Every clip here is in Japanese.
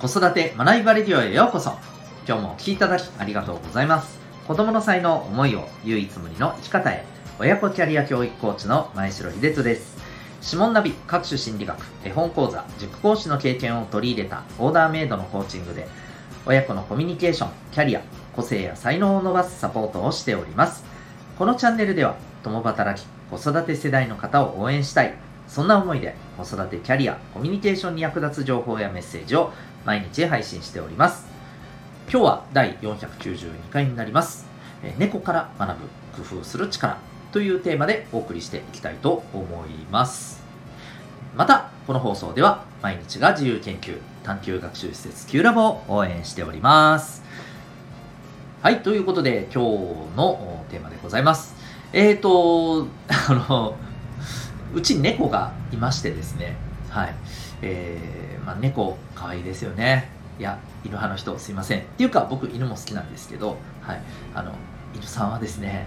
子育て学びバレディオへようこそ。今日もお聴きいただきありがとうございます。子供の才能思いを唯一無二の生き方へ。親子キャリア教育コーチの前城秀人です。指紋ナビ各種心理学絵本講座塾講師の経験を取り入れたオーダーメイドのコーチングで親子のコミュニケーションキャリア個性や才能を伸ばすサポートをしております。このチャンネルでは共働き子育て世代の方を応援したい。そんな思いで子育てキャリアコミュニケーションに役立つ情報やメッセージを毎日配信しております。今日は第492回になります。猫から学ぶ工夫する力というテーマでお送りしていきたいと思います。またこの放送では毎日が自由研究探究学習施設 Q ラボを応援しております。はいということで今日のテーマでございます。えーとあのうち猫がいましてですね、はい。えー、まあ、猫、可愛いですよね。いや、犬派の人、すいません。っていうか、僕、犬も好きなんですけど、はい。あの、犬さんはですね、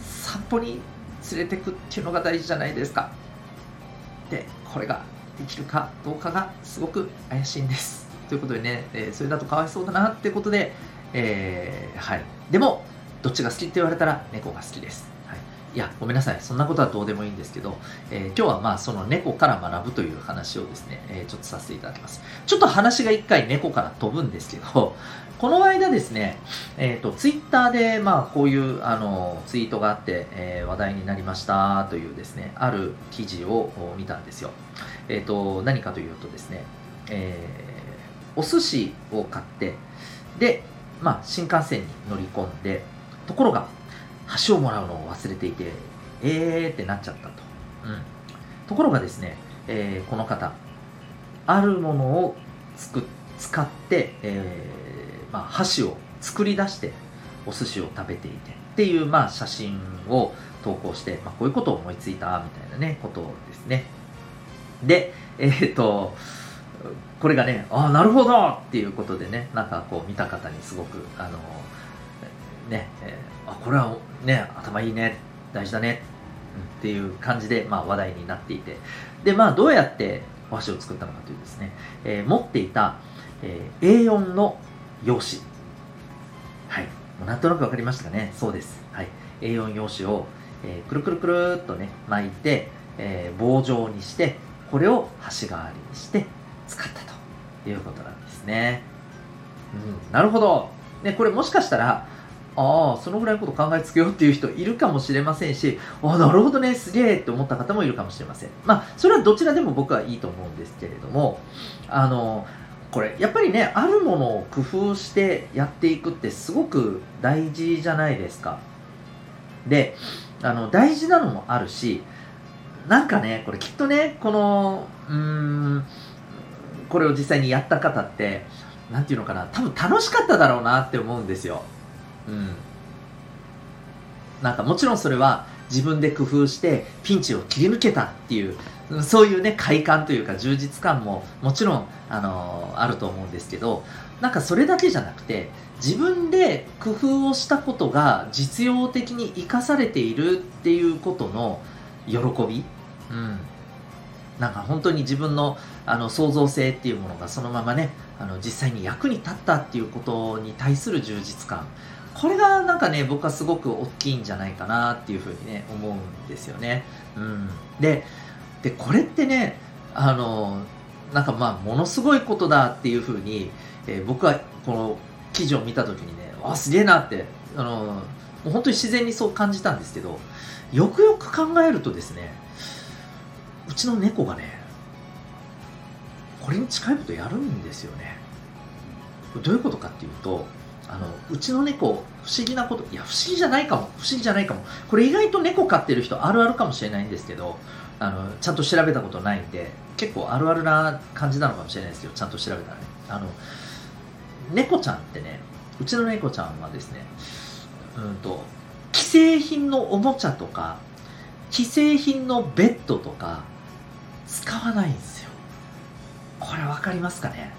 散歩に連れてくっていうのが大事じゃないですか。で、これができるかどうかがすごく怪しいんです。ということでね、えー、それだとかわいそうだなってことで、えー、はい。でも、どっちが好きって言われたら猫が好きです。いや、ごめんなさい。そんなことはどうでもいいんですけど、えー、今日はまあその猫から学ぶという話をですね、えー、ちょっとさせていただきます。ちょっと話が一回猫から飛ぶんですけど、この間ですね、えっ、ー、と、ツイッターでまあこういうあのツイートがあって、え話題になりましたというですね、ある記事を見たんですよ。えっ、と、何かというとですね、えお寿司を買って、で、まあ新幹線に乗り込んで、ところが橋をもらうのを忘れていて、えーってなっちゃったと。うん、ところがですね、えー、この方、あるものをつく使って、えー、まあ、箸を作り出してお寿司を食べていてっていう、まあ、写真を投稿して、まあ、こういうことを思いついたみたいなね、ことですね。で、えっ、ー、と、これがね、ああ、なるほどっていうことでね、なんかこう見た方にすごく、あの、ね、えー、あ、これはね、頭いいね、大事だね、っていう感じで、まあ、話題になっていて、で、まあ、どうやってお箸を作ったのかというですね、えー、持っていた、えー、A4 の用紙。はい。なんとなくわかりましたかねそうです。はい。A4 用紙を、えー、くるくるくるっとね、巻いて、えー、棒状にして、これを箸代わりにして使ったということなんですね。うん、なるほど。ね、これもしかしたら、ああ、そのぐらいのこと考えつくよっていう人いるかもしれませんし、ああ、なるほどね、すげえって思った方もいるかもしれません。まあ、それはどちらでも僕はいいと思うんですけれども、あの、これ、やっぱりね、あるものを工夫してやっていくってすごく大事じゃないですか。で、あの、大事なのもあるし、なんかね、これきっとね、この、うーん、これを実際にやった方って、なんていうのかな、多分楽しかっただろうなって思うんですよ。うん。なんかもちろんそれは自分で工夫してピンチを切り抜けたっていうそういうね快感というか充実感ももちろんあのあると思うんですけどなんかそれだけじゃなくて自分で工夫をしたことが実用的に生かされているっていうことの喜び、うん、なんか本当に自分のあの創造性っていうものがそのままねあの実際に役に立ったっていうことに対する充実感。これがなんかね僕はすごく大きいんじゃないかなっていうふうにね思うんですよね。うん、ででこれってねあのなんかまあものすごいことだっていうふうに、えー、僕はこの記事を見た時にねわあすげえなってあのもう本当に自然にそう感じたんですけどよくよく考えるとですねうちの猫がねこれに近いことやるんですよねどういうことかっていうとあのうちの猫不思議なこといや不思議じゃないかも不思議じゃないかも。これ意外と猫飼ってる人あるあるかもしれないんですけどあのちゃんと調べたことないんで結構あるあるな感じなのかもしれないですけどちゃんと調べたらね。あの猫ちゃんってねうちの猫ちゃんはですねうんと既製品のおもちゃとか既製品のベッドとか使わないんですよ。これ分かりますかね？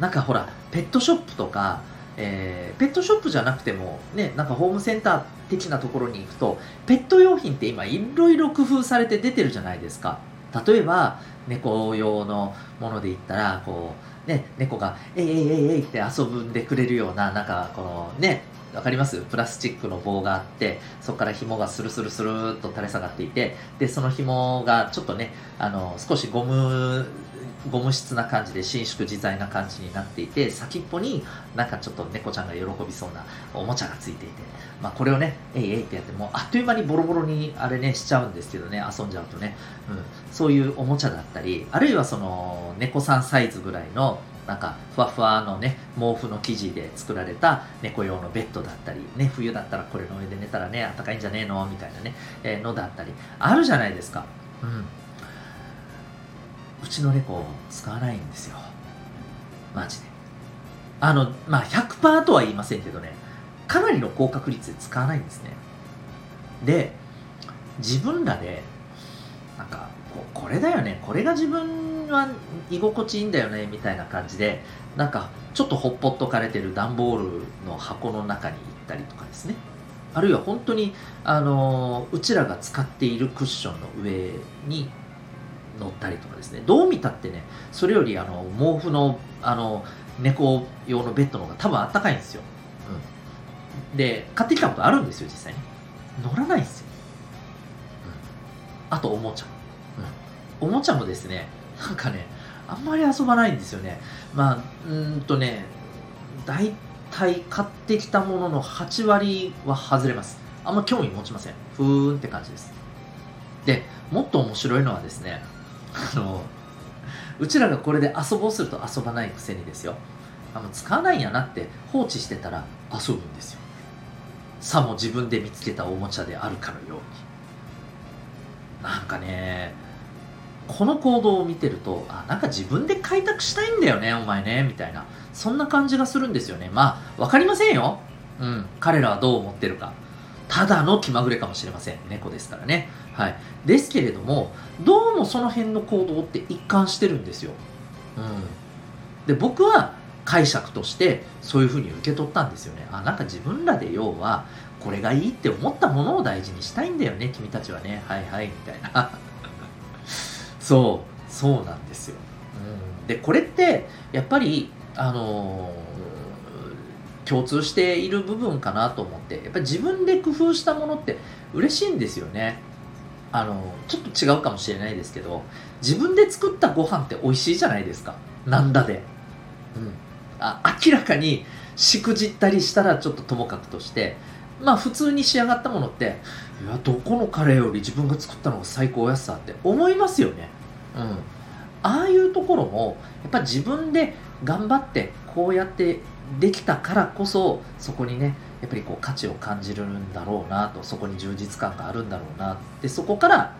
なんかほらペットショップとかえー、ペットショップじゃなくても、ね、なんかホームセンター的なところに行くと、ペット用品って今いろいろ工夫されて出てるじゃないですか。例えば猫用のもので言ったらこう、ね、猫が「えいえいえいえい」って遊んでくれるようななんかこのねわかります？プラスチックの棒があってそこから紐がスルスルスルっと垂れ下がっていてでその紐がちょっとねあの少しゴムゴム質な感じで伸縮自在な感じになっていて先っぽになんかちょっと猫ちゃんが喜びそうなおもちゃがついていて、まあ、これをねえいえいってやってもあっという間にボロボロにあれねしちゃうんですけどね遊んじゃうとね、うん、そういうおもちゃだったりあるいはその猫さんサイズぐらいのなんかふわふわのね毛布の生地で作られた猫用のベッドだったりね冬だったらこれの上で寝たらねあったかいんじゃねえのみたいなね、えー、のだったりあるじゃないですか。うん。うちの猫使わないんですよ。マジで。あのまあ100%とは言いませんけどねかなりの高確率で使わないんですね。で自分らでなんかこれだよね。これが自分は居心地いいんだよねみたいな感じでなんかちょっとほっぽっとかれてる段ボールの箱の中に行ったりとかですね。あるいは本当にあのうちらが使っているクッションの上に乗ったりとかですね。どう見たってねそれよりあの毛布のあの猫用のベッドの方が多分あったかいんですよ、うん、で買ってきたことあるんですよ実際に。乗らないんですよ、うん、あとおもちゃ、うん、おもちゃもですねなんかねあんまり遊ばないんですよね。まあうんとね大体買ってきたものの8割は外れます。あんま興味持ちません。ふーんって感じです。でもっと面白いのはですねあのうちらがこれで遊ぼうすると遊ばないくせにですよ。あの使わないんやなって放置してたら遊ぶんですよ。さも自分で見つけたおもちゃであるかのように。なんかねこの行動を見てるとあなんか自分で開拓したいんだよねお前ねみたいなそんな感じがするんですよね。まあ分かりませんよ。うん彼らはどう思ってるか。ただの気まぐれかもしれません。猫ですからね。はい。ですけれどもどうもその辺の行動って一貫してるんですよ。うん。で僕は解釈としてそういうふうに受け取ったんですよね。あなんか自分らで要はこれがいいって思ったものを大事にしたいんだよね君たちはね。はいはいみたいな。そうそうなんですよ、うん、でこれってやっぱりあのー共通している部分かなと思ってやっぱり自分で工夫したものって嬉しいんですよね。あのちょっと違うかもしれないですけど自分で作ったご飯って美味しいじゃないですか。なんだで、うん、あ明らかにしくじったりしたらちょっとともかくとしてまあ普通に仕上がったものっていやどこのカレーより自分が作ったのが最高やさって思いますよねうん。ああいうところもやっぱ自分で頑張ってこうやってできたからこそそこにねやっぱりこう価値を感じるんだろうなとそこに充実感があるんだろうなでそこから、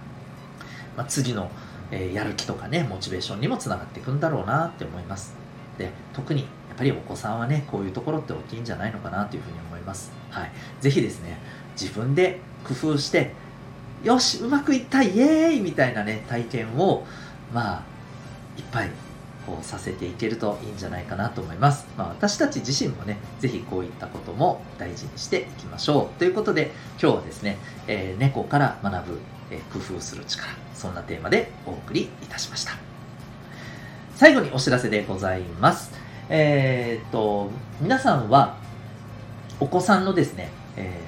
まあ、次の、えー、やる気とかねモチベーションにもつながっていくんだろうなって思います。で特にやっぱりお子さんはねこういうところって大きいんじゃないのかなというふうに思います。はい。是非ですね自分で工夫してよしうまくいったイエーイみたいなね体験をまあいっぱいこうさせていけるといいんじゃないかなと思います。まあ、私たち自身もね、ぜひこういったことも大事にしていきましょう。ということで、今日はですね、えー、猫から学ぶ、えー、工夫する力、そんなテーマでお送りいたしました。最後にお知らせでございます。えー、っと、皆さんは、お子さんのですね、え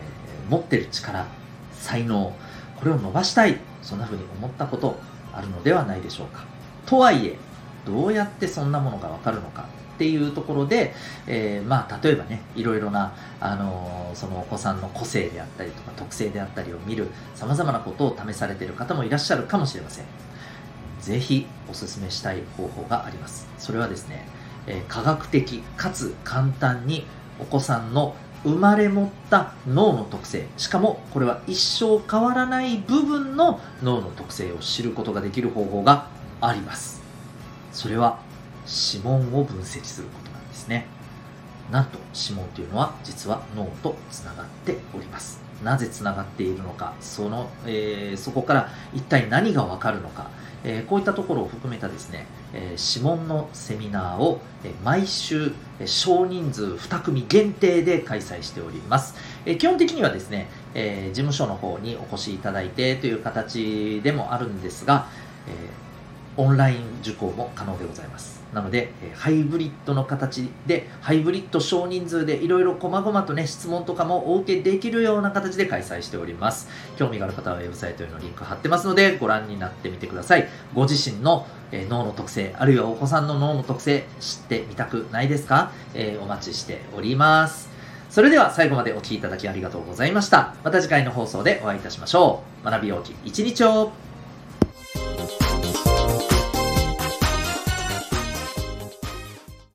ー、持ってる力、才能、これを伸ばしたい、そんな風に思ったことあるのではないでしょうか。とはいえ、どうやってそんなものがわかるのかっていうところで、えー、まあ例えばねいろいろな、あのー、そのお子さんの個性であったりとか特性であったりを見るさまざまなことを試されている方もいらっしゃるかもしれませんぜひお勧めしたい方法がありますそれはですね、えー、科学的かつ簡単にお子さんの生まれ持った脳の特性しかもこれは一生変わらない部分の脳の特性を知ることができる方法があります。それは指紋を分析することなんですね。なんと指紋というのは実は脳とつながっております。なぜつながっているのかその、えー、そこから一体何がわかるのか、え、こういったところを含めたですね、え、指紋のセミナーを、え毎週、え少人数2組限定で開催しております、え基本的にはですね、え事務所の方にお越しいただいてという形でもあるんですが、えー、オンライン受講も可能でございますなので、えハイブリッドの形で、ハイブリッド少人数でいろいろ細々とね、質問とかもお受けできるような形で開催しております。興味がある方はウェブサイトへのリンク貼ってますので、ご覧になってみてください。ご自身の、え脳の特性、あるいはお子さんの脳の特性、知ってみたくないですか、えー、お待ちしております。それでは最後までお聴きいただきありがとうございました。また次回の放送でお会いいたしましょう。学びようき一日を